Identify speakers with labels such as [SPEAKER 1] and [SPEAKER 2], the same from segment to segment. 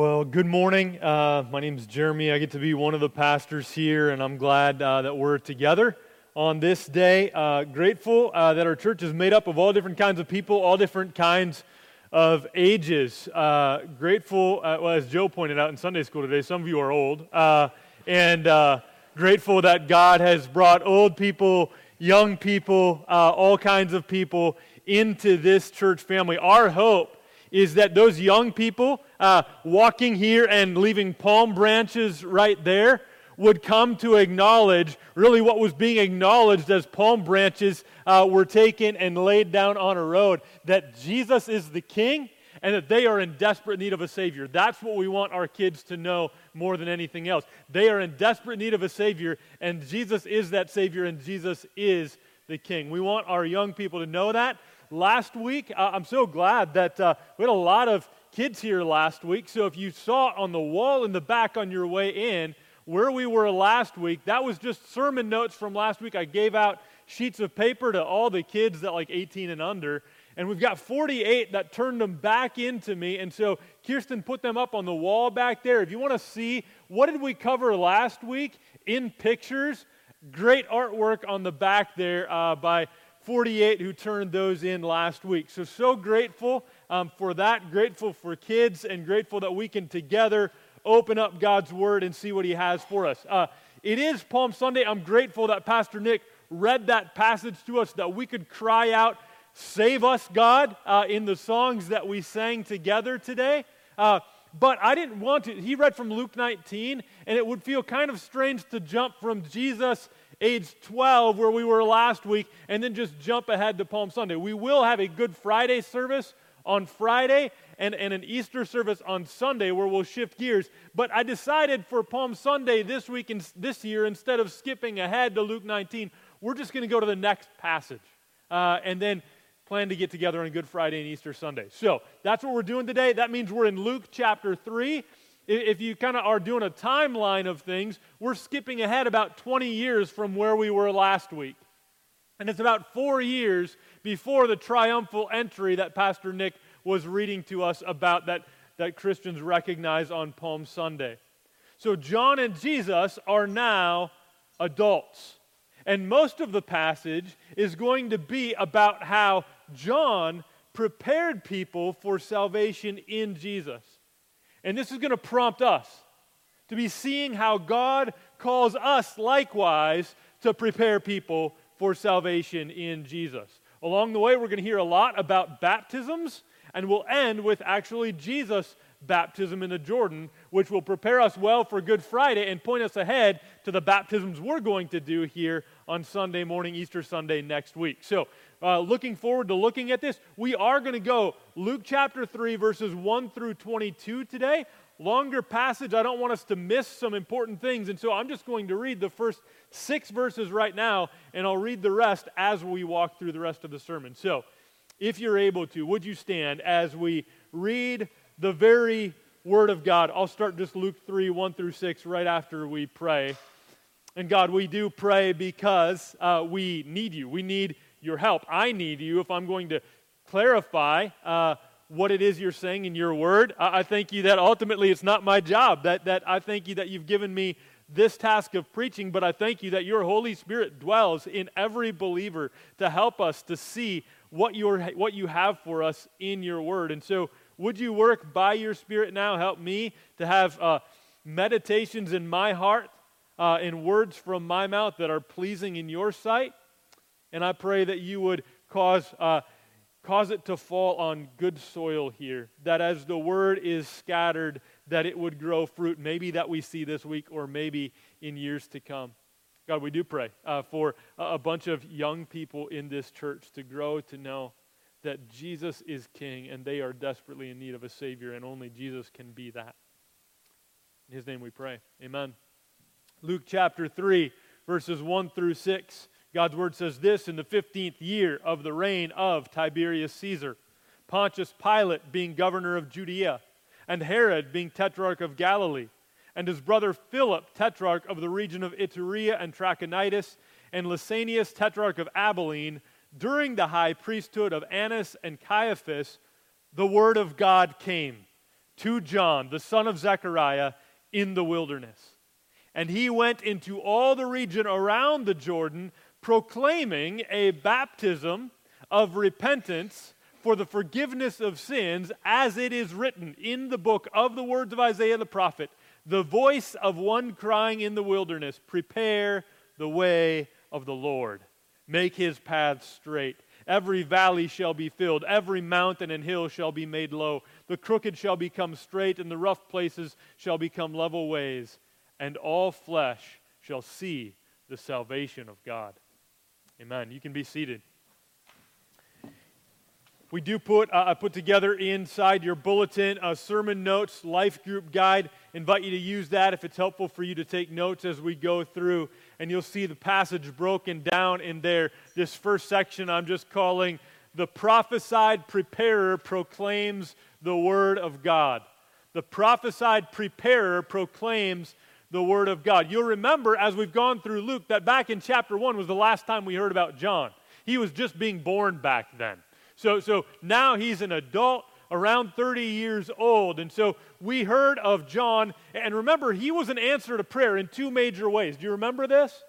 [SPEAKER 1] Well, good morning. Uh, my name is Jeremy. I get to be one of the pastors here, and I'm glad uh, that we're together on this day. Uh, grateful uh, that our church is made up of all different kinds of people, all different kinds of ages. Uh, grateful, uh, well, as Joe pointed out in Sunday school today, some of you are old, and grateful that God has brought old people, young people, all kinds of people into this church family. Our hope is that those young people uh, walking here and leaving palm branches right there would come to acknowledge really what was being acknowledged as palm branches uh, were taken and laid down on a road that Jesus is the king and that they are in desperate need of a Savior. That's what we want our kids to know more than anything else. They are in desperate need of a Savior, and Jesus is that Savior, and Jesus is the King. We want our young people to know that last week. I'm so glad that uh, we had a lot of kids here last week. So if you saw on the wall in the back on your way in where we were last week, that was just sermon notes from last week. I gave out sheets of paper to all the kids that like 18 and under. And we've got 48 that turned them back into me. And so Kirsten put them up on the wall back there. If you want to see what did we cover last week in pictures, great artwork on the back there uh, by 48 who turned those in last week. So, so grateful um, for that, grateful for kids, and grateful that we can together open up God's Word and see what He has for us. Uh, it is Palm Sunday. I'm grateful that Pastor Nick read that passage to us that we could cry out, Save us, God, uh, in the songs that we sang together today. Uh, but I didn't want to. He read from Luke 19, and it would feel kind of strange to jump from Jesus age 12, where we were last week, and then just jump ahead to Palm Sunday. We will have a Good Friday service on Friday and, and an Easter service on Sunday where we'll shift gears. But I decided for Palm Sunday this week and this year, instead of skipping ahead to Luke 19, we're just going to go to the next passage uh, and then plan to get together on Good Friday and Easter Sunday. So that's what we're doing today. That means we're in Luke chapter 3 if you kind of are doing a timeline of things, we're skipping ahead about 20 years from where we were last week. And it's about four years before the triumphal entry that Pastor Nick was reading to us about that, that Christians recognize on Palm Sunday. So John and Jesus are now adults. And most of the passage is going to be about how John prepared people for salvation in Jesus. And this is going to prompt us to be seeing how God calls us likewise to prepare people for salvation in Jesus. Along the way, we're going to hear a lot about baptisms, and we'll end with actually Jesus' baptism in the Jordan, which will prepare us well for Good Friday and point us ahead to the baptisms we're going to do here on Sunday morning, Easter Sunday next week. So, uh, looking forward to looking at this. We are going to go Luke chapter 3, verses 1 through 22 today. Longer passage. I don't want us to miss some important things. And so I'm just going to read the first six verses right now, and I'll read the rest as we walk through the rest of the sermon. So, if you're able to, would you stand as we read the very Word of God? I'll start just Luke 3, 1 through 6, right after we pray. And God, we do pray because uh, we need you. We need your help. I need you if I'm going to clarify uh, what it is you're saying in your word. I, I thank you that ultimately it's not my job, that, that I thank you that you've given me this task of preaching, but I thank you that your Holy Spirit dwells in every believer to help us to see what, you what you have for us in your word. And so, would you work by your Spirit now? Help me to have uh, meditations in my heart uh, and words from my mouth that are pleasing in your sight. And I pray that you would cause, uh, cause it to fall on good soil here, that as the word is scattered, that it would grow fruit, maybe that we see this week or maybe in years to come. God, we do pray uh, for a bunch of young people in this church to grow to know that Jesus is King and they are desperately in need of a Savior, and only Jesus can be that. In His name we pray. Amen. Luke chapter 3, verses 1 through 6. God's word says this in the 15th year of the reign of Tiberius Caesar, Pontius Pilate being governor of Judea, and Herod being tetrarch of Galilee, and his brother Philip, tetrarch of the region of Iturea and Trachonitis, and Lysanias, tetrarch of Abilene, during the high priesthood of Annas and Caiaphas, the word of God came to John, the son of Zechariah, in the wilderness. And he went into all the region around the Jordan, proclaiming a baptism of repentance for the forgiveness of sins, as it is written in the book of the words of Isaiah the prophet the voice of one crying in the wilderness, Prepare the way of the Lord, make his path straight. Every valley shall be filled, every mountain and hill shall be made low. The crooked shall become straight, and the rough places shall become level ways, and all flesh shall see the salvation of God. Amen. You can be seated. We do put, uh, I put together inside your bulletin a sermon notes life group guide. Invite you to use that if it's helpful for you to take notes as we go through. And you'll see the passage broken down in there. This first section I'm just calling The Prophesied Preparer Proclaims the Word of God. The prophesied preparer proclaims the Word of God. You'll remember as we've gone through Luke that back in chapter 1 was the last time we heard about John. He was just being born back then. So, so now he's an adult, around 30 years old. And so we heard of John, and remember, he was an answer to prayer in two major ways. Do you remember this?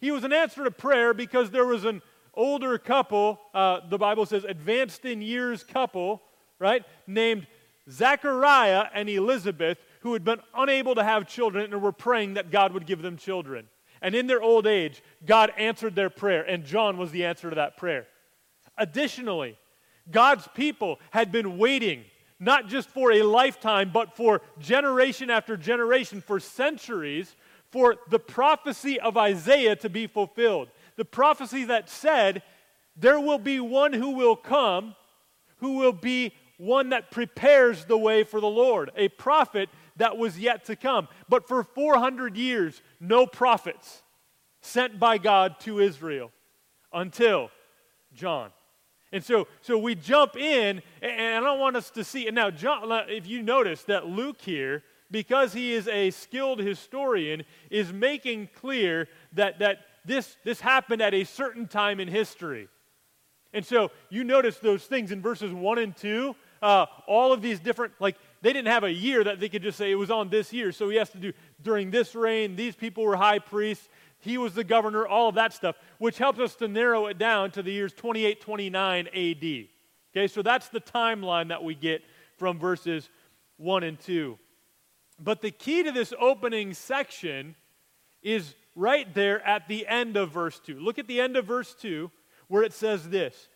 [SPEAKER 1] He was an answer to prayer because there was an older couple, uh, the Bible says advanced in years couple, right, named Zachariah and Elizabeth, who had been unable to have children and were praying that God would give them children. And in their old age, God answered their prayer, and John was the answer to that prayer. Additionally, God's people had been waiting not just for a lifetime, but for generation after generation, for centuries, for the prophecy of Isaiah to be fulfilled. The prophecy that said, There will be one who will come, who will be one that prepares the way for the Lord, a prophet that was yet to come. But for 400 years, no prophets sent by God to Israel until John. And so, so we jump in, and I don't want us to see. And now, John, if you notice that Luke here, because he is a skilled historian, is making clear that, that this, this happened at a certain time in history. And so you notice those things in verses 1 and 2. Uh, all of these different, like, they didn't have a year that they could just say it was on this year. So he has to do during this reign, these people were high priests. He was the governor, all of that stuff, which helps us to narrow it down to the years 28, 29 AD. Okay, so that's the timeline that we get from verses 1 and 2. But the key to this opening section is right there at the end of verse 2. Look at the end of verse 2 where it says this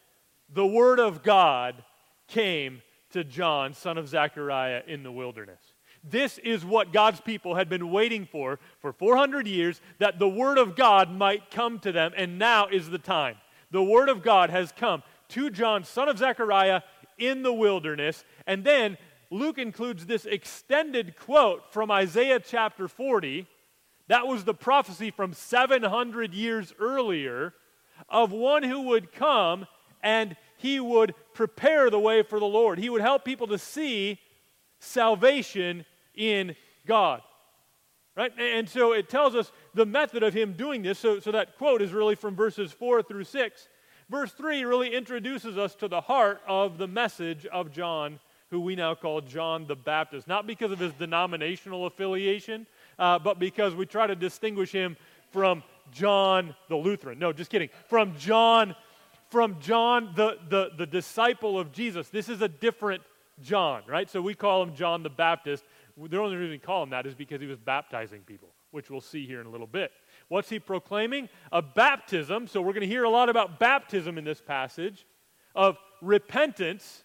[SPEAKER 1] The word of God came to John, son of Zechariah, in the wilderness. This is what God's people had been waiting for for 400 years, that the Word of God might come to them, and now is the time. The Word of God has come to John, son of Zechariah, in the wilderness. And then Luke includes this extended quote from Isaiah chapter 40. That was the prophecy from 700 years earlier of one who would come and he would prepare the way for the Lord. He would help people to see salvation in God. Right? And so it tells us the method of him doing this. So, so that quote is really from verses 4 through 6. Verse 3 really introduces us to the heart of the message of John, who we now call John the Baptist. Not because of his denominational affiliation, uh, but because we try to distinguish him from John the Lutheran. No, just kidding. From John, from John the, the, the disciple of Jesus. This is a different John, right? So we call him John the Baptist. The only reason we call him that is because he was baptizing people, which we'll see here in a little bit. What's he proclaiming? A baptism. So we're going to hear a lot about baptism in this passage of repentance,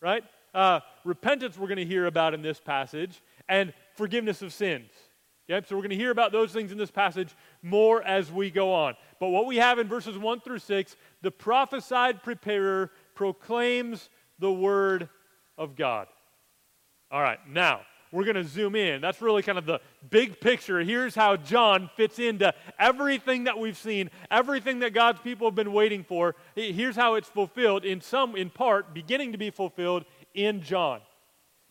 [SPEAKER 1] right? Uh, repentance we're going to hear about in this passage, and forgiveness of sins. Yep, so we're going to hear about those things in this passage more as we go on. But what we have in verses 1 through 6, the prophesied preparer proclaims the word of God. All right, now we're going to zoom in. That's really kind of the big picture. Here's how John fits into everything that we've seen, everything that God's people have been waiting for. Here's how it's fulfilled in some in part beginning to be fulfilled in John.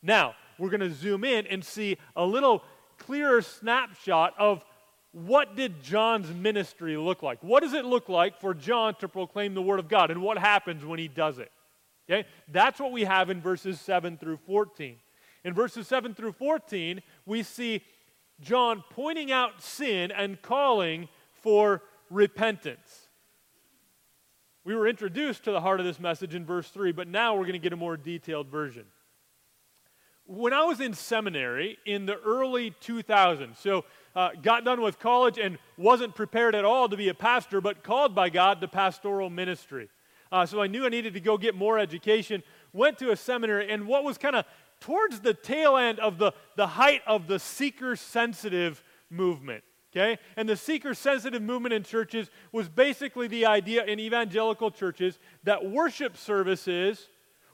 [SPEAKER 1] Now, we're going to zoom in and see a little clearer snapshot of what did John's ministry look like? What does it look like for John to proclaim the word of God and what happens when he does it? Okay? That's what we have in verses 7 through 14. In verses 7 through 14, we see John pointing out sin and calling for repentance. We were introduced to the heart of this message in verse 3, but now we're going to get a more detailed version. When I was in seminary in the early 2000s, so uh, got done with college and wasn't prepared at all to be a pastor, but called by God to pastoral ministry. Uh, so I knew I needed to go get more education. Went to a seminary, and what was kind of towards the tail end of the, the height of the seeker sensitive movement. Okay? And the seeker sensitive movement in churches was basically the idea in evangelical churches that worship services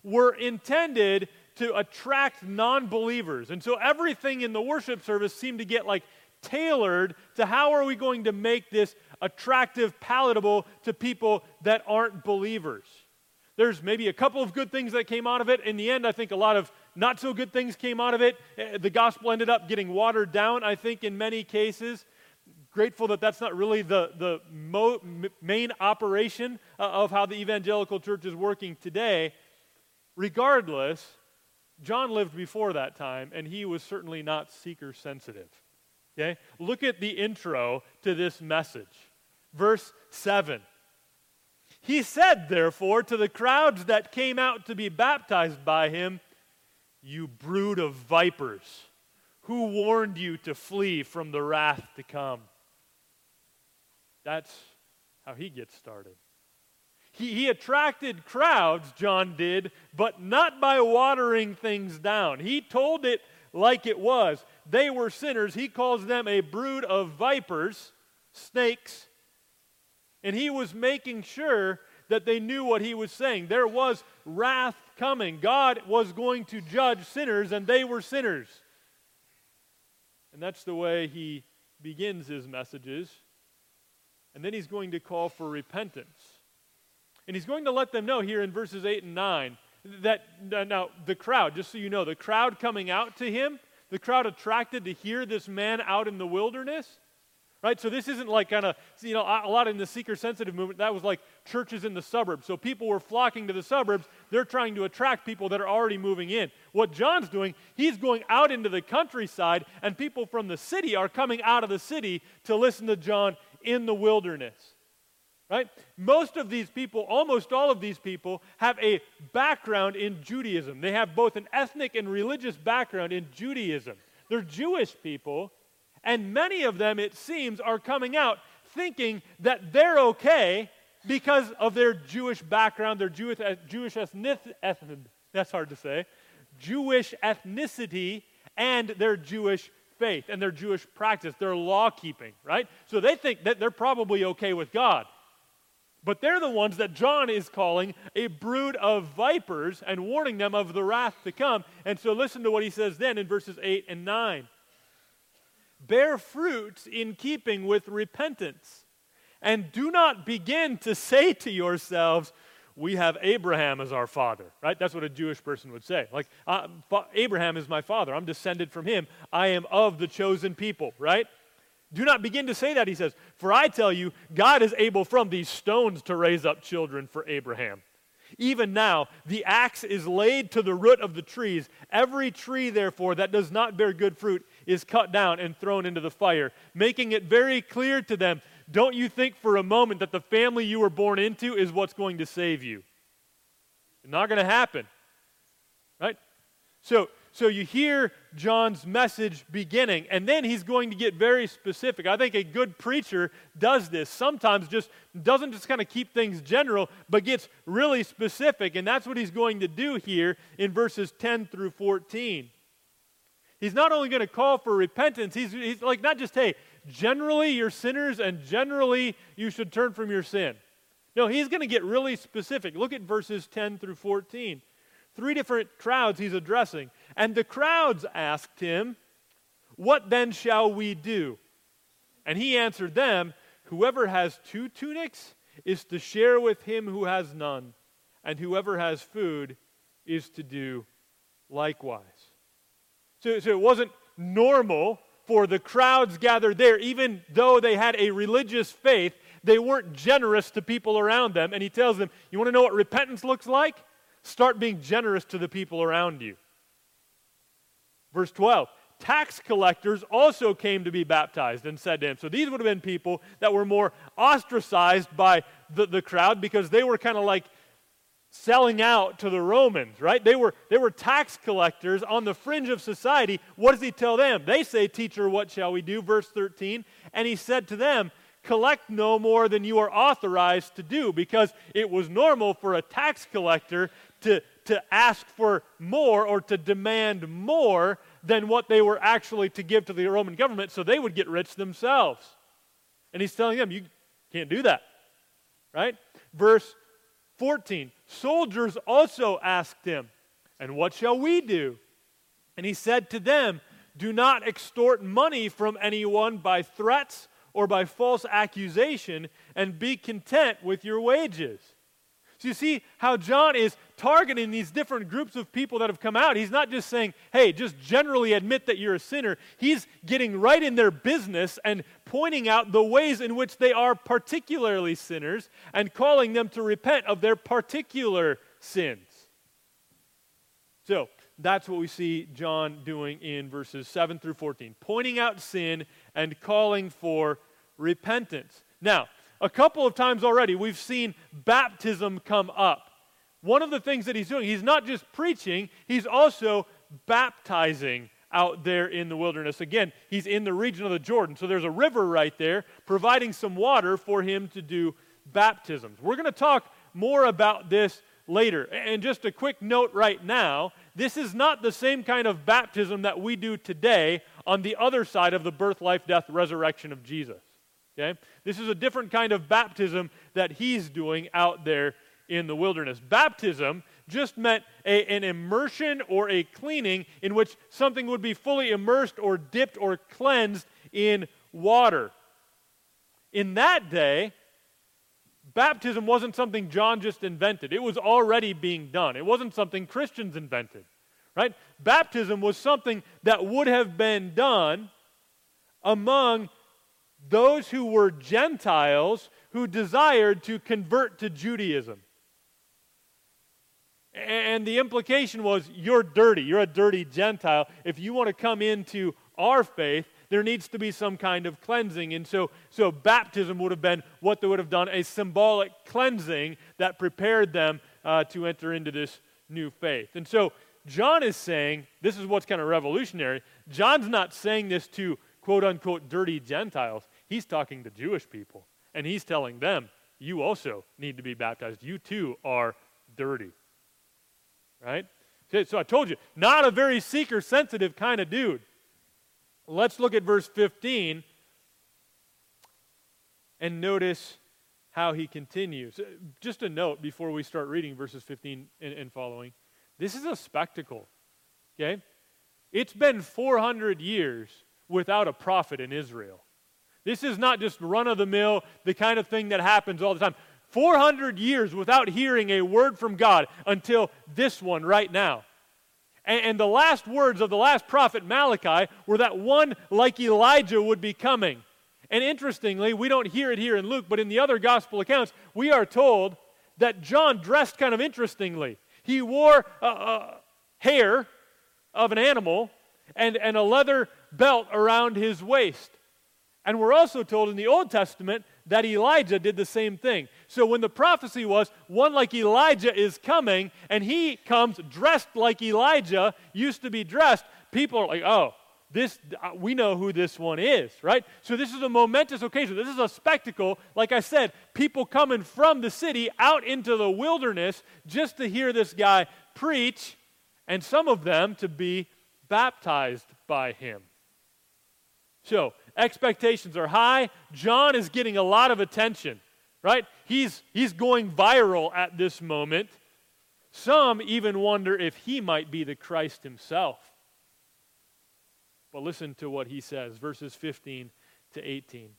[SPEAKER 1] were intended to attract non believers. And so everything in the worship service seemed to get like tailored to how are we going to make this attractive, palatable to people that aren't believers. There's maybe a couple of good things that came out of it. In the end, I think a lot of not so good things came out of it. Eh, the gospel ended up getting watered down, I think, in many cases. Grateful that that's not really the, the mo- main operation uh, of how the evangelical church is working today. Regardless, John lived before that time, and he was certainly not seeker sensitive. Okay? Look at the intro to this message. Verse 7. He said, therefore, to the crowds that came out to be baptized by him, you brood of vipers, who warned you to flee from the wrath to come? That's how he gets started. He, he attracted crowds, John did, but not by watering things down. He told it like it was. They were sinners. He calls them a brood of vipers, snakes, and he was making sure that they knew what he was saying. There was wrath coming. God was going to judge sinners, and they were sinners. And that's the way he begins his messages. And then he's going to call for repentance. And he's going to let them know here in verses 8 and 9 that now the crowd, just so you know, the crowd coming out to him, the crowd attracted to hear this man out in the wilderness, right? So this isn't like kind of, you know, a lot in the seeker sensitive movement, that was like churches in the suburbs. So people were flocking to the suburbs. They're trying to attract people that are already moving in. What John's doing, he's going out into the countryside, and people from the city are coming out of the city to listen to John in the wilderness. Right? Most of these people, almost all of these people, have a background in Judaism. They have both an ethnic and religious background in Judaism. They're Jewish people, and many of them, it seems, are coming out thinking that they're okay because of their Jewish background, their Jewish, uh, Jewish ethnicity, that's hard to say, Jewish ethnicity, and their Jewish faith and their Jewish practice, their law keeping, right? So they think that they're probably okay with God. But they're the ones that John is calling a brood of vipers and warning them of the wrath to come. And so listen to what he says then in verses 8 and 9 bear fruits in keeping with repentance. And do not begin to say to yourselves, we have Abraham as our father, right? That's what a Jewish person would say. Like, uh, Abraham is my father. I'm descended from him. I am of the chosen people, right? Do not begin to say that, he says. For I tell you, God is able from these stones to raise up children for Abraham. Even now, the axe is laid to the root of the trees. Every tree, therefore, that does not bear good fruit is cut down and thrown into the fire, making it very clear to them don't you think for a moment that the family you were born into is what's going to save you. It's not going to happen. Right? So, so you hear John's message beginning, and then he's going to get very specific. I think a good preacher does this. Sometimes just doesn't just kind of keep things general, but gets really specific. And that's what he's going to do here in verses 10 through 14. He's not only going to call for repentance, he's, he's like, not just, hey, generally you're sinners and generally you should turn from your sin. No, he's going to get really specific. Look at verses 10 through 14. Three different crowds he's addressing. And the crowds asked him, What then shall we do? And he answered them, Whoever has two tunics is to share with him who has none, and whoever has food is to do likewise. So, so it wasn't normal for the crowds gathered there, even though they had a religious faith, they weren't generous to people around them. And he tells them, You want to know what repentance looks like? Start being generous to the people around you. Verse 12 tax collectors also came to be baptized and said to him. So these would have been people that were more ostracized by the, the crowd because they were kind of like selling out to the Romans, right? They were, they were tax collectors on the fringe of society. What does he tell them? They say, Teacher, what shall we do? Verse 13. And he said to them, Collect no more than you are authorized to do, because it was normal for a tax collector to, to ask for more or to demand more than what they were actually to give to the Roman government, so they would get rich themselves. And he's telling them, you can't do that. Right? Verse 14 Soldiers also asked him, And what shall we do? And he said to them, Do not extort money from anyone by threats or by false accusation, and be content with your wages. So you see how John is targeting these different groups of people that have come out. He's not just saying, hey, just generally admit that you're a sinner. He's getting right in their business and pointing out the ways in which they are particularly sinners and calling them to repent of their particular sins. So that's what we see John doing in verses 7 through 14, pointing out sin and calling for repentance. Now, a couple of times already, we've seen baptism come up. One of the things that he's doing, he's not just preaching, he's also baptizing out there in the wilderness. Again, he's in the region of the Jordan. So there's a river right there providing some water for him to do baptisms. We're going to talk more about this later. And just a quick note right now this is not the same kind of baptism that we do today on the other side of the birth, life, death, resurrection of Jesus. Okay? This is a different kind of baptism that he's doing out there in the wilderness. Baptism just meant a, an immersion or a cleaning in which something would be fully immersed or dipped or cleansed in water. In that day, baptism wasn't something John just invented. It was already being done. It wasn't something Christians invented. Right? Baptism was something that would have been done among those who were Gentiles who desired to convert to Judaism. And the implication was you're dirty. You're a dirty Gentile. If you want to come into our faith, there needs to be some kind of cleansing. And so, so baptism would have been what they would have done a symbolic cleansing that prepared them uh, to enter into this new faith. And so, John is saying this is what's kind of revolutionary. John's not saying this to quote unquote dirty Gentiles. He's talking to Jewish people, and he's telling them, You also need to be baptized. You too are dirty. Right? So I told you, not a very seeker sensitive kind of dude. Let's look at verse 15 and notice how he continues. Uh, just a note before we start reading verses 15 and, and following. This is a spectacle. Okay? It's been 400 years without a prophet in Israel. This is not just run of the mill, the kind of thing that happens all the time. 400 years without hearing a word from God until this one right now. And, and, the last words of the last prophet Malachi were that one like Elijah would be coming. And interestingly, we don't hear it here in Luke, but in the other gospel accounts, we are told that John dressed kind of interestingly. He wore a, hair of an animal and, and a leather belt around his waist. And we're also told in the Old Testament that Elijah did the same thing. So when the prophecy was one like Elijah is coming, and he comes dressed like Elijah used to be dressed, people are like, oh, this uh, we know who this one is, right? So this is a momentous occasion. This is a spectacle. Like I said, people coming from the city out into the wilderness just to hear this guy preach, and some of them to be baptized by him. So, expectations are high. John is getting a lot of attention, right? He's, he's going viral at this moment. Some even wonder if he might be the Christ himself. But listen to what he says, verses 15 to 18.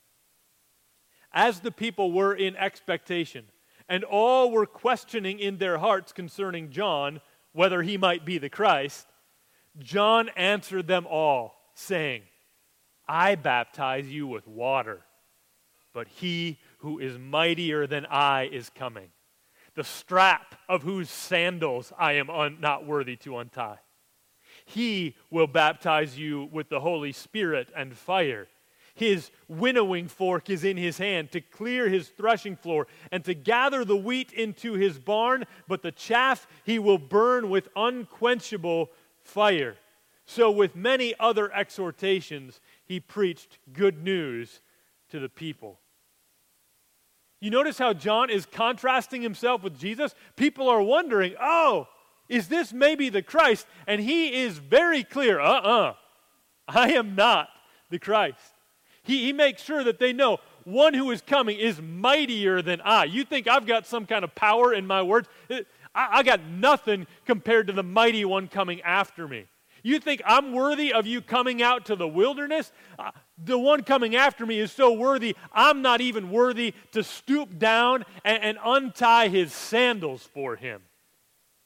[SPEAKER 1] As the people were in expectation, and all were questioning in their hearts concerning John whether he might be the Christ, John answered them all, saying, I baptize you with water, but he who is mightier than I is coming, the strap of whose sandals I am un- not worthy to untie. He will baptize you with the Holy Spirit and fire. His winnowing fork is in his hand to clear his threshing floor and to gather the wheat into his barn, but the chaff he will burn with unquenchable fire. So, with many other exhortations, he preached good news to the people. You notice how John is contrasting himself with Jesus? People are wondering, oh, is this maybe the Christ? And he is very clear uh uh-uh, uh I am not the Christ. He, he makes sure that they know one who is coming is mightier than I. You think I've got some kind of power in my words? I, I got nothing compared to the mighty one coming after me. You think I'm worthy of you coming out to the wilderness? Uh, the one coming after me is so worthy, I'm not even worthy to stoop down and, and untie his sandals for him.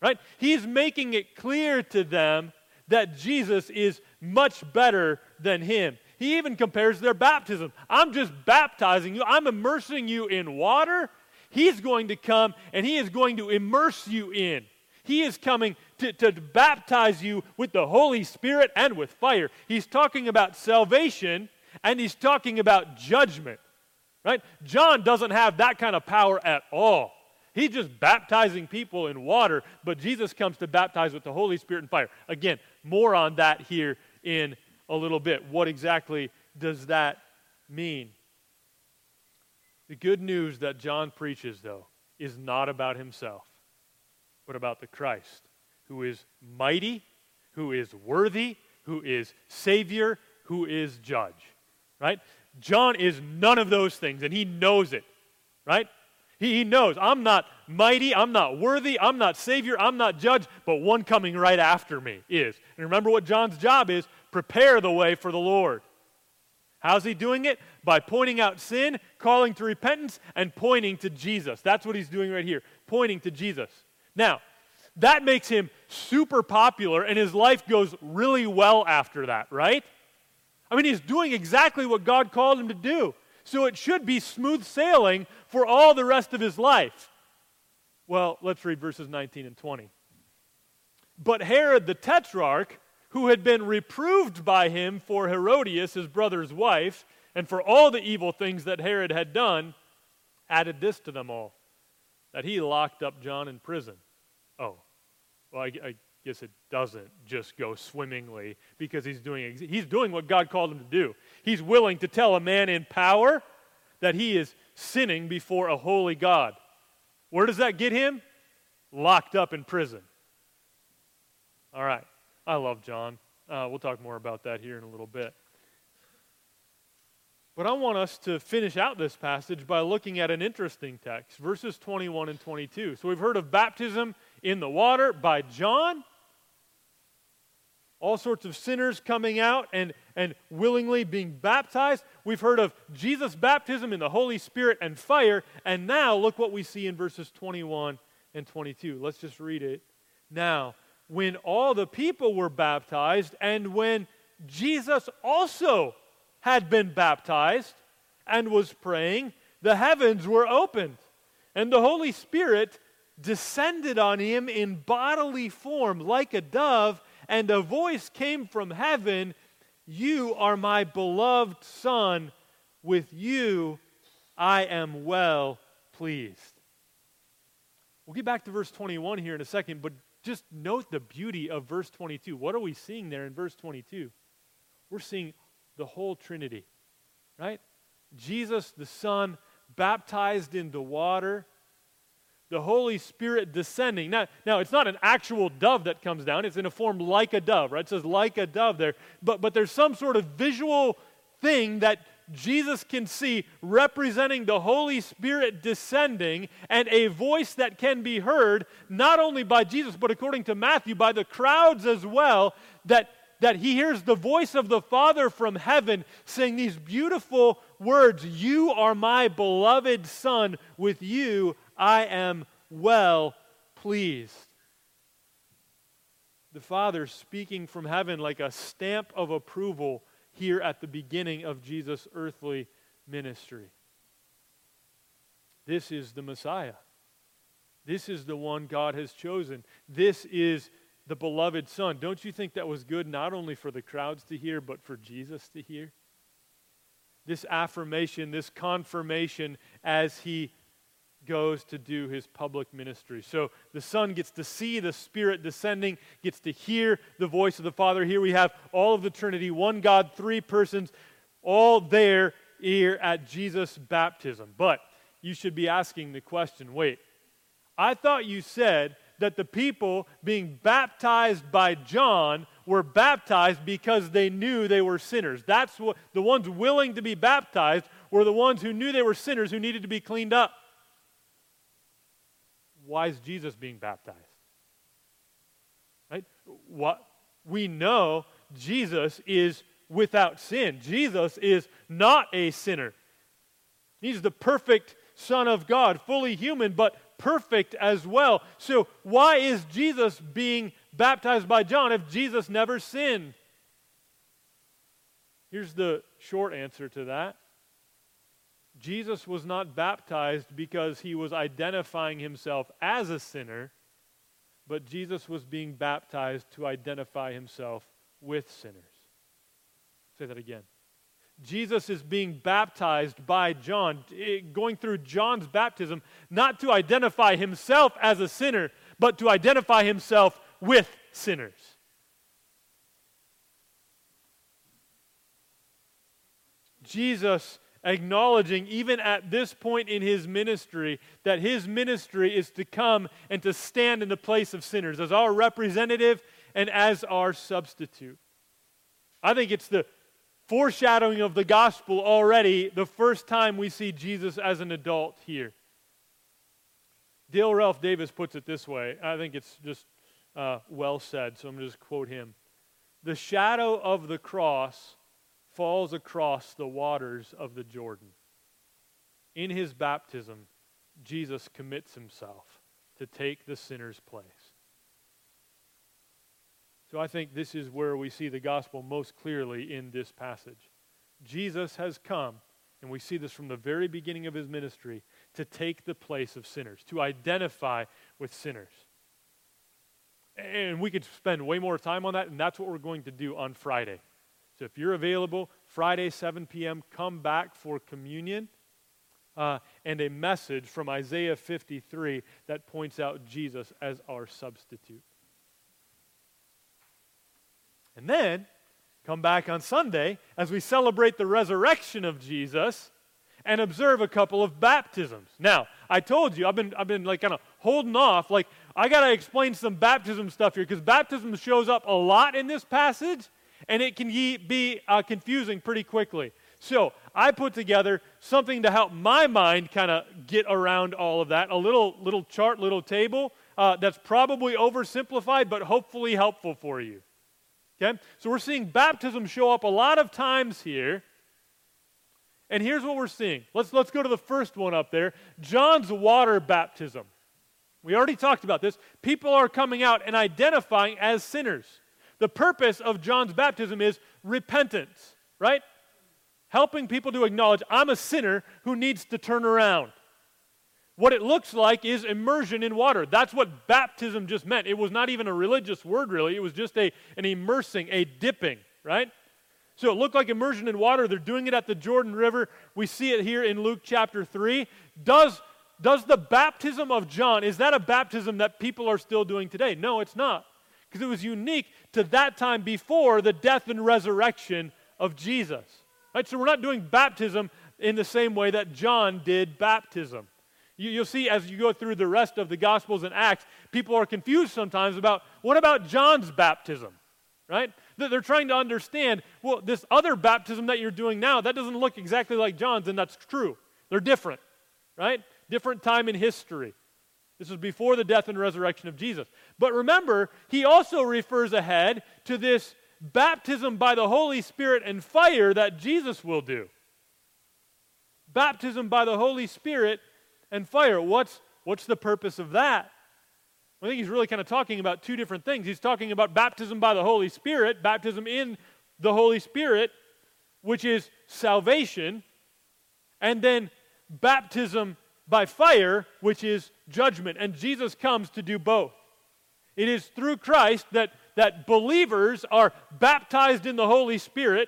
[SPEAKER 1] Right? He's making it clear to them that Jesus is much better than him. He even compares their baptism. I'm just baptizing you, I'm immersing you in water. He's going to come and he is going to immerse you in. He is coming to, to baptize you with the Holy Spirit and with fire. He's talking about salvation and he's talking about judgment. Right? John doesn't have that kind of power at all. He's just baptizing people in water, but Jesus comes to baptize with the Holy Spirit and fire. Again, more on that here in a little bit. What exactly does that mean? The good news that John preaches, though, is not about himself, but about the Christ who is mighty, who is worthy, who is Savior, who is Judge. Right? John is none of those things, and he knows it. Right? He, he knows I'm not mighty, I'm not worthy, I'm not Savior, I'm not Judge, but one coming right after me is. And remember what John's job is prepare the way for the Lord. How's he doing it? By pointing out sin, calling to repentance, and pointing to Jesus. That's what he's doing right here, pointing to Jesus. Now, that makes him super popular, and his life goes really well after that, right? I mean, he's doing exactly what God called him to do. So it should be smooth sailing for all the rest of his life. Well, let's read verses 19 and 20. But Herod the tetrarch, who had been reproved by him for Herodias, his brother's wife, and for all the evil things that Herod had done, added this to them all that he locked up John in prison. Well, I, I guess it doesn't just go swimmingly because he's doing, he's doing what God called him to do. He's willing to tell a man in power that he is sinning before a holy God. Where does that get him? Locked up in prison. All right. I love John. Uh, we'll talk more about that here in a little bit. But I want us to finish out this passage by looking at an interesting text, verses 21 and 22. So we've heard of baptism in the water by John. All sorts of sinners coming out and, and willingly being baptized. We've heard of Jesus' baptism in the Holy Spirit and fire. And now look what we see in verses 21 and 22. Let's just read it. Now, when all the people were baptized, and when Jesus also had been baptized and was praying, the heavens were opened, and the Holy Spirit descended on him in bodily form like a dove, and a voice came from heaven You are my beloved Son, with you I am well pleased. We'll get back to verse 21 here in a second, but just note the beauty of verse 22. What are we seeing there in verse 22? We're seeing the whole Trinity, right? Jesus, the Son, baptized into water, the Holy Spirit descending. Now, now, it's not an actual dove that comes down, it's in a form like a dove, right? It says like a dove there. But, but there's some sort of visual thing that Jesus can see representing the Holy Spirit descending and a voice that can be heard not only by Jesus, but according to Matthew, by the crowds as well, that, that he hears the voice of the Father from heaven saying these beautiful words You are my beloved Son, with you I am well pleased. The Father speaking from heaven like a stamp of approval here at the beginning of Jesus' earthly ministry. This is the Messiah. This is the one God has chosen. This is the beloved Son, don't you think that was good not only for the crowds to hear, but for Jesus to hear? This affirmation, this confirmation as he goes to do his public ministry. So the Son gets to see the Spirit descending, gets to hear the voice of the Father. Here we have all of the Trinity, one God, three persons, all there here at Jesus' baptism. But you should be asking the question wait, I thought you said that the people being baptized by John were baptized because they knew they were sinners. That's what the ones willing to be baptized were the ones who knew they were sinners who needed to be cleaned up. Why is Jesus being baptized? Right? What we know Jesus is without sin. Jesus is not a sinner. He's the perfect Son of God, fully human, but perfect as well. So, why is Jesus being baptized by John if Jesus never sinned? Here's the short answer to that Jesus was not baptized because he was identifying himself as a sinner, but Jesus was being baptized to identify himself with sinners. Say that again. Jesus is being baptized by John, eh, going through John's baptism, not to identify himself as a sinner, but to identify himself with sinners. Jesus acknowledging, even at this point in his ministry, that his ministry is to come and to stand in the place of sinners as our representative and as our substitute. I think it's the foreshadowing of the gospel already the first time we see Jesus as an adult here. Dale Ralph Davis puts it this way. I think it's just uh, well said, so I'm going to just quote him. The shadow of the cross falls across the waters of the Jordan. In his baptism, Jesus commits himself to take the sinner's place. So I think this is where we see the gospel most clearly in this passage. Jesus has come, and we see this from the very beginning of his ministry, to take the place of sinners, to identify with sinners. And we could spend way more time on that, and that's what we're going to do on Friday. So if you're available, Friday, 7 p.m., come back for communion uh, and a message from Isaiah 53 that points out Jesus as our substitute. And then come back on Sunday as we celebrate the resurrection of Jesus and observe a couple of baptisms. Now, I told you, I've been, I've been like kind of holding off. Like, I got to explain some baptism stuff here because baptism shows up a lot in this passage and it can be uh, confusing pretty quickly. So, I put together something to help my mind kind of get around all of that a little, little chart, little table uh, that's probably oversimplified, but hopefully helpful for you. Okay? So we're seeing baptism show up a lot of times here. And here's what we're seeing. Let's, let's go to the first one up there John's water baptism. We already talked about this. People are coming out and identifying as sinners. The purpose of John's baptism is repentance, right? Helping people to acknowledge I'm a sinner who needs to turn around. What it looks like is immersion in water. That's what baptism just meant. It was not even a religious word, really. It was just a, an immersing, a dipping, right? So it looked like immersion in water. They're doing it at the Jordan River. We see it here in Luke chapter 3. Does, does the baptism of John, is that a baptism that people are still doing today? No, it's not. Because it was unique to that time before the death and resurrection of Jesus. Right? So we're not doing baptism in the same way that John did baptism. You, will see as you go through the rest of the Gospels and Acts, people are confused sometimes about what about John's baptism, right? They're trying to understand, well, this other baptism that you're doing now, that doesn't look exactly like John's, and that's true. They're different, right? Different time in history. This was before the death and resurrection of Jesus. But remember, he also refers ahead to this baptism by the Holy Spirit and fire that Jesus will do. Baptism by the Holy Spirit and fire. What's, what's the purpose of that? I think he's really kind of talking about two different things. He's talking about baptism by the Holy Spirit, baptism in the Holy Spirit, which is salvation, and then baptism by fire, which is judgment. And Jesus comes to do both. It is through Christ that, that believers are baptized in the Holy Spirit.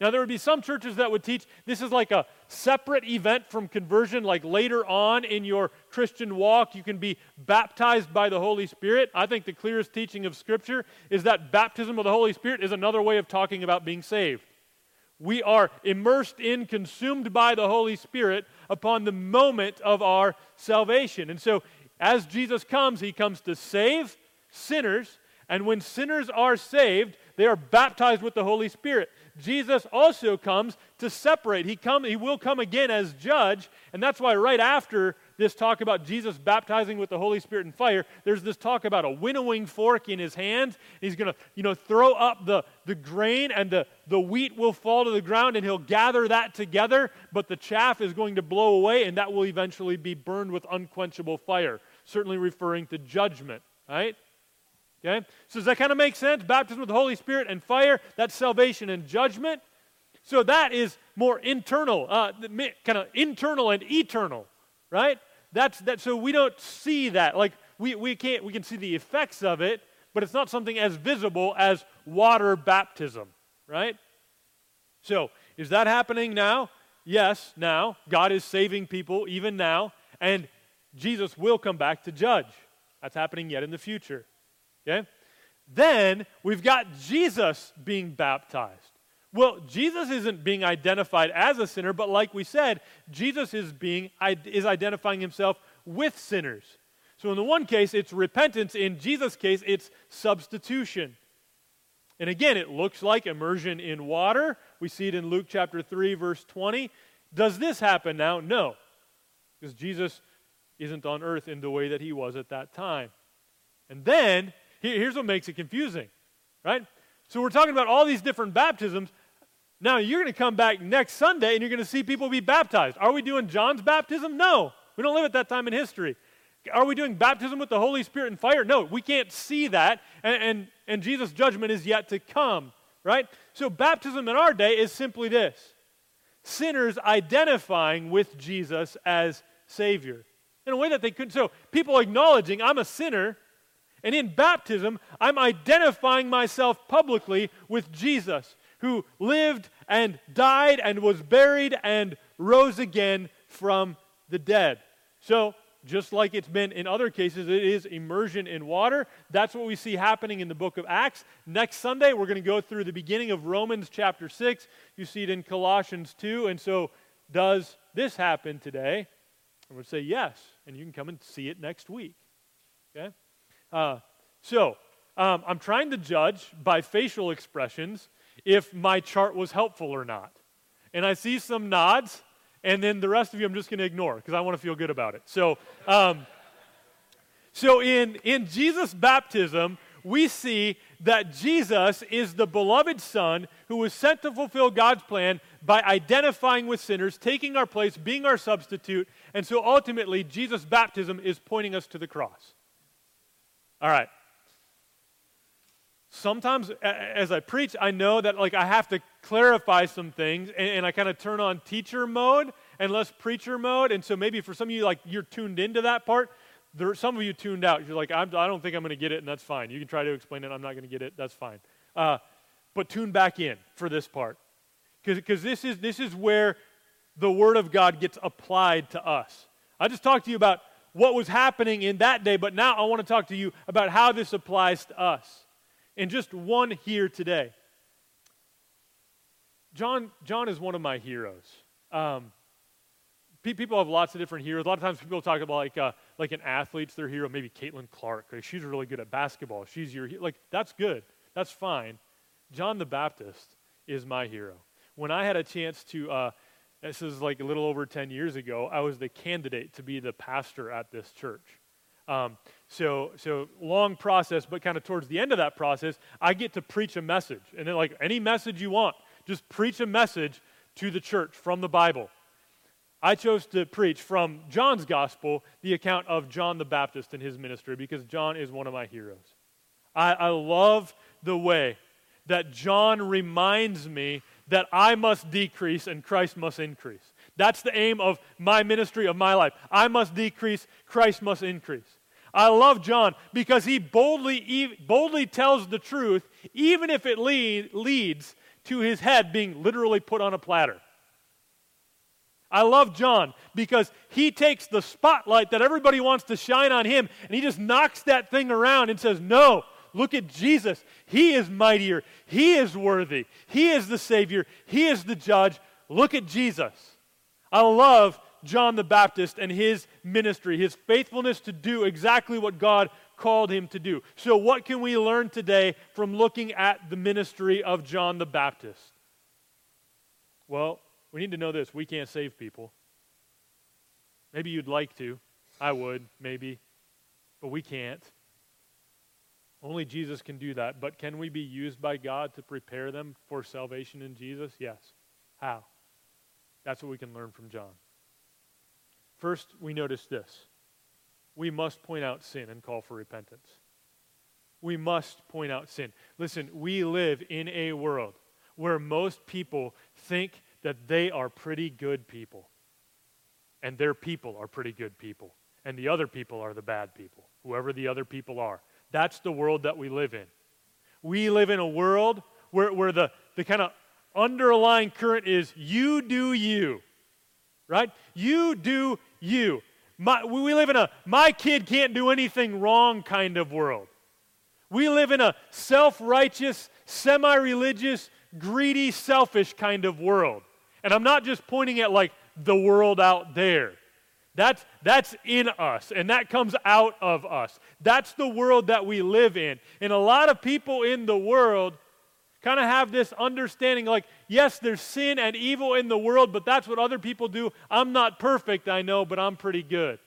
[SPEAKER 1] Now, there would be some churches that would teach this is like a separate event from conversion, like later on in your Christian walk, you can be baptized by the Holy Spirit. I think the clearest teaching of Scripture is that baptism of the Holy Spirit is another way of talking about being saved. We are immersed in, consumed by the Holy Spirit upon the moment of our salvation. And so, as Jesus comes, he comes to save sinners, and when sinners are saved, they are baptized with the Holy Spirit. Jesus also comes to separate. He, come, he will come again as judge, and that's why right after this talk about Jesus baptizing with the Holy Spirit and fire, there's this talk about a winnowing fork in his hand. He's going to, you know, throw up the, the grain and the, the wheat will fall to the ground and he'll gather that together, but the chaff is going to blow away and that will eventually be burned with unquenchable fire, certainly referring to judgment, right? Okay? So does that kind of make sense? Baptism with the Holy Spirit and fire, that's salvation and judgment. So that is more internal, uh, kind of internal and eternal, right? That's that. So we don't see that. Like we, we can't we can see the effects of it, but it's not something as visible as water baptism, right? So is that happening now? Yes, now God is saving people even now, and Jesus will come back to judge. That's happening yet in the future. Okay? Then we've got Jesus being baptized. Well, Jesus isn't being identified as a sinner, but like we said, Jesus is being is identifying himself with sinners. So in the one case, it's repentance. In Jesus' case, it's substitution. And again, it looks like immersion in water. We see it in Luke chapter 3, verse 20. Does this happen now? No. Because Jesus isn't on earth in the way that he was at that time. And then here's what makes it confusing, right? So we're talking about all these different baptisms. Now you're going to come back next Sunday and you're going to see people be baptized. Are we doing John's baptism? No. We don't live at that time in history. Are we doing baptism with the Holy Spirit and fire? No, we can't see that. And, and, and Jesus' judgment is yet to come, right? So baptism in our day is simply this sinners identifying with Jesus as Savior in a way that they couldn't. So people acknowledging, I'm a sinner and in baptism, I'm identifying myself publicly with Jesus, who lived and died and was buried and rose again from the dead. So, just like it's been in other cases, it is immersion in water. That's what we see happening in the book of Acts. Next Sunday, we're going to go through the beginning of Romans chapter 6. You see it in Colossians 2. And so, does this happen today? I would say yes. And you can come and see it next week. Okay? Uh, so, um, I'm trying to judge by facial expressions if my chart was helpful or not. And I see some nods, and then the rest of you I'm just going to ignore because I want to feel good about it. So, um, so in, in Jesus' baptism, we see that Jesus is the beloved Son who was sent to fulfill God's plan by identifying with sinners, taking our place, being our substitute. And so ultimately, Jesus' baptism is pointing us to the cross. All right. Sometimes as I preach, I know that like I have to clarify some things and, and I kind of turn on teacher mode and less preacher mode. And so maybe for some of you, like you're tuned into that part. There, some of you tuned out. You're like, I'm, I do not think I'm going to get it, and that's fine. You can try to explain it. I'm not going to get it. That's fine. Uh, but tune back in for this part, because this is this is where the Word of God gets applied to us. I just talked to you about what was happening in that day, but now I want to talk to you about how this applies to us. And just one here today. John, John is one of my heroes. Um, people have lots of different heroes. A lot of times people talk about like, uh, like an athlete's their hero, maybe Caitlin Clark. Like she's really good at basketball. She's your hero. like that's good. That's fine. John the Baptist is my hero. When I had a chance to uh, this is like a little over 10 years ago, I was the candidate to be the pastor at this church. Um, so, so long process, but kind of towards the end of that process, I get to preach a message. And then, like any message you want, just preach a message to the church from the Bible. I chose to preach from John's gospel the account of John the Baptist and his ministry because John is one of my heroes. I, I love the way that John reminds me that I must decrease and Christ must increase. That's the aim of my ministry, of my life. I must decrease, Christ must increase. I love John because he boldly, boldly tells the truth, even if it lead, leads to his head being literally put on a platter. I love John because he takes the spotlight that everybody wants to shine on him and he just knocks that thing around and says, No, look at Jesus. He is mightier. He is worthy. He is the Savior. He is the judge. Look at Jesus. I love John the Baptist and his ministry, his faithfulness to do exactly what God called him to do. So, what can we learn today from looking at the ministry of John the Baptist? Well, we need to know this we can't save people. Maybe you'd like to. I would, maybe. But we can't. Only Jesus can do that. But can we be used by God to prepare them for salvation in Jesus? Yes. How? That's what we can learn from John. First, we notice this we must point out sin and call for repentance. We must point out sin. Listen, we live in a world where most people think that they are pretty good people, and their people are pretty good people, and the other people are the bad people, whoever the other people are. That's the world that we live in. We live in a world where, where the, the kind of underlying current is you do you, right? You do you. My, we live in a my kid can't do anything wrong kind of world. We live in a self righteous, semi religious, greedy, selfish kind of world. And I'm not just pointing at like the world out there. That's, that's in us, and that comes out of us. That's the world that we live in. And a lot of people in the world kind of have this understanding like, yes, there's sin and evil in the world, but that's what other people do. I'm not perfect, I know, but I'm pretty good.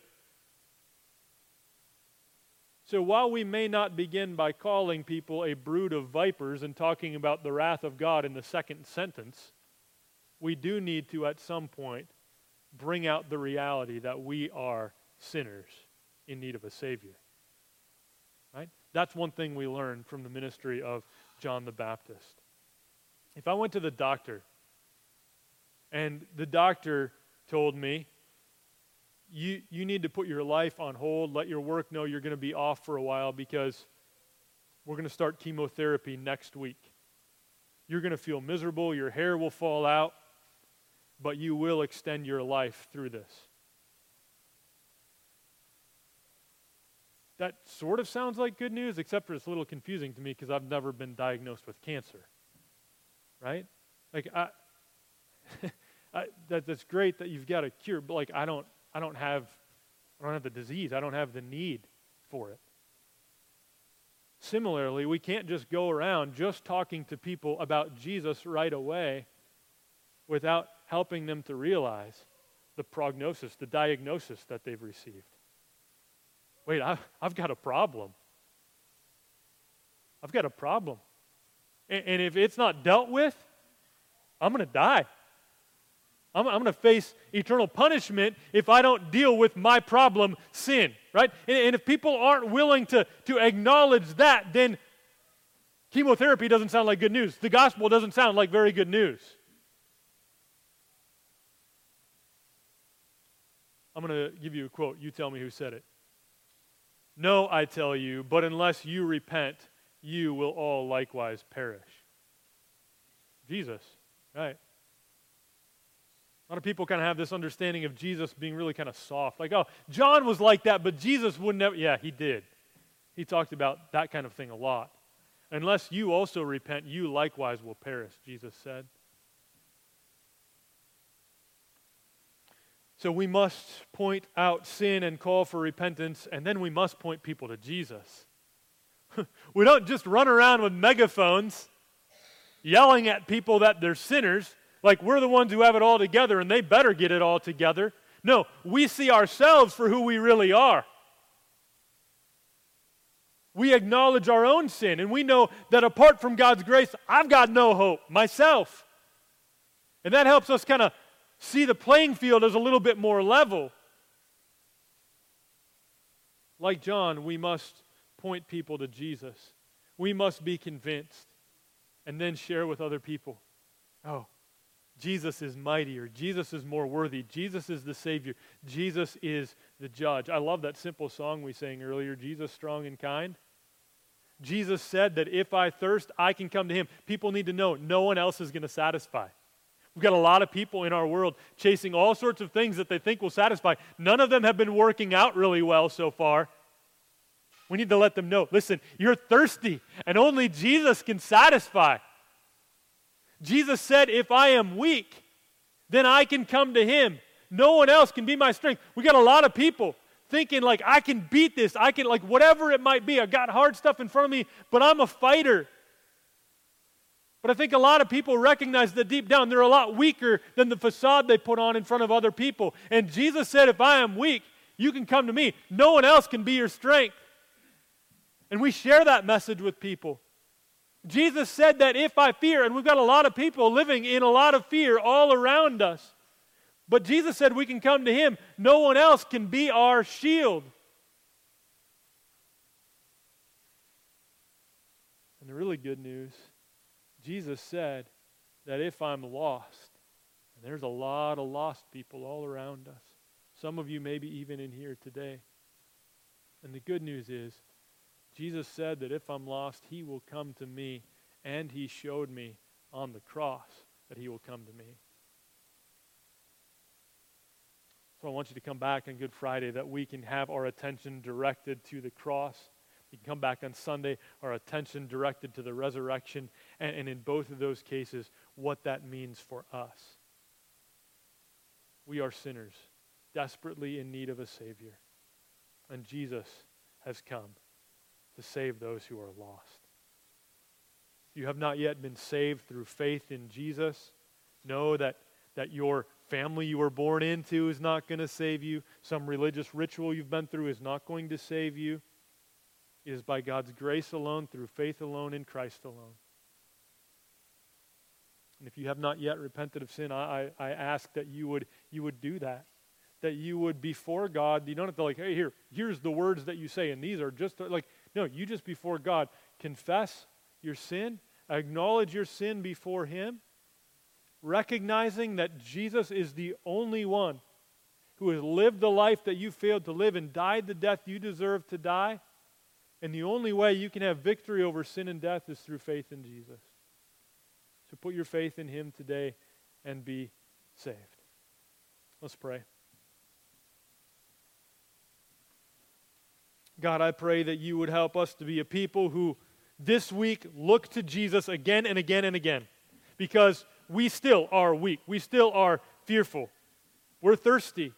[SPEAKER 1] So while we may not begin by calling people a brood of vipers and talking about the wrath of God in the second sentence, we do need to, at some point, bring out the reality that we are sinners in need of a Savior. Right? That's one thing we learn from the ministry of John the Baptist. If I went to the doctor and the doctor told me, you, you need to put your life on hold, let your work know you're going to be off for a while because we're going to start chemotherapy next week. You're going to feel miserable, your hair will fall out, but you will extend your life through this. that sort of sounds like good news, except for it's a little confusing to me because I've never been diagnosed with cancer. Right? Like I, I that, that's great that you've got a cure, but like I don't I don't have I don't have the disease. I don't have the need for it. Similarly, we can't just go around just talking to people about Jesus right away without helping them to realize the prognosis, the diagnosis that they've received wait, I, have got a problem. I've got a problem. And, and if it's not dealt with, I'm going to die. I'm, I'm going to face eternal punishment if I don't deal with my problem, sin, right? And, and if people aren't willing to, to acknowledge that, then chemotherapy doesn't sound like good news. The gospel doesn't sound like very good news. I'm going to give you a quote. You tell me who said it. No, I tell you, but unless you repent, you will all likewise perish. Jesus, right? A lot of people kind of have this understanding of Jesus being really kind of soft. Like, oh, John was like that, but Jesus would never. Yeah, he did. He talked about that kind of thing a lot. Unless you also repent, you likewise will perish, Jesus said. So we must point out sin and call for repentance, and then we must point people to Jesus. we don't just run around with megaphones yelling at people that they're sinners, like we're the ones who have it all together and they better get it all together. No, we see ourselves for who we really are. We acknowledge our own sin, and we know that apart from God's grace, I've got no hope myself. And that helps us kind of see the playing field as a little bit more level. Like John, we must point people to Jesus. We must be convinced and then share with other people. Oh, Jesus is mightier. Jesus is more worthy. Jesus is the Savior. Jesus is the judge. I love that simple song we sang earlier Jesus, strong and kind. Jesus said that if I thirst, I can come to him. People need to know no one else is going to satisfy. We've got a lot of people in our world chasing all sorts of things that they think will satisfy. None of them have been working out really well so far. We need to let them know listen, you're thirsty, and only Jesus can satisfy. Jesus said, If I am weak, then I can come to him. No one else can be my strength. We got a lot of people thinking like I can beat this. I can like whatever it might be. I got hard stuff in front of me, but I'm a fighter. But I think a lot of people recognize that deep down they're a lot weaker than the facade they put on in front of other people. And Jesus said, If I am weak, you can come to me. No one else can be your strength. And we share that message with people. Jesus said that if I fear, and we've got a lot of people living in a lot of fear all around us. But Jesus said we can come to Him. No one else can be our shield. And the really good news Jesus said that if I'm lost, and there's a lot of lost people all around us, some of you maybe even in here today. And the good news is, Jesus said that if I'm lost, He will come to me, and He showed me on the cross that He will come to me. So I want you to come back on Good Friday that we can have our attention directed to the cross. We can come back on Sunday, our attention directed to the resurrection, and, and in both of those cases, what that means for us. We are sinners, desperately in need of a Savior. And Jesus has come to save those who are lost. If you have not yet been saved through faith in Jesus, know that, that your family you were born into is not going to save you. Some religious ritual you've been through is not going to save you. It is by God's grace alone, through faith alone, in Christ alone. And if you have not yet repented of sin, I, I, I ask that you would, you would do that. That you would, before God, you don't have to, like, hey, here, here's the words that you say, and these are just, like, no, you just before God confess your sin, acknowledge your sin before Him, recognizing that Jesus is the only one who has lived the life that you failed to live and died the death you deserve to die. And the only way you can have victory over sin and death is through faith in Jesus. So put your faith in Him today and be saved. Let's pray. God, I pray that you would help us to be a people who this week look to Jesus again and again and again because we still are weak. We still are fearful. We're thirsty.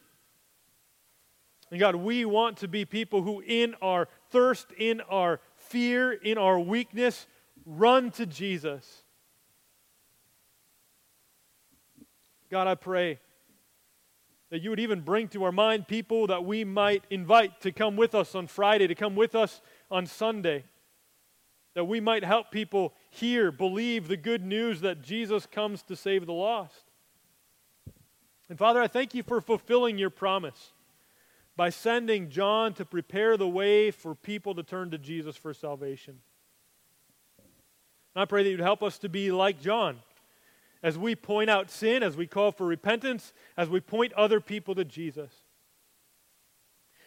[SPEAKER 1] And God, we want to be people who, in our thirst, in our fear, in our weakness, run to Jesus. God, I pray that you would even bring to our mind people that we might invite to come with us on Friday, to come with us on Sunday that we might help people hear, believe the good news that Jesus comes to save the lost. And Father, I thank you for fulfilling your promise by sending John to prepare the way for people to turn to Jesus for salvation. And I pray that you'd help us to be like John as we point out sin, as we call for repentance, as we point other people to Jesus.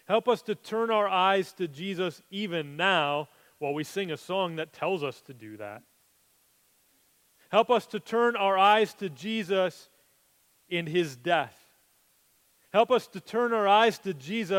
[SPEAKER 1] Help us to turn our eyes to Jesus even now while we sing a song that tells us to do that. Help us to turn our eyes to Jesus in his death. Help us to turn our eyes to Jesus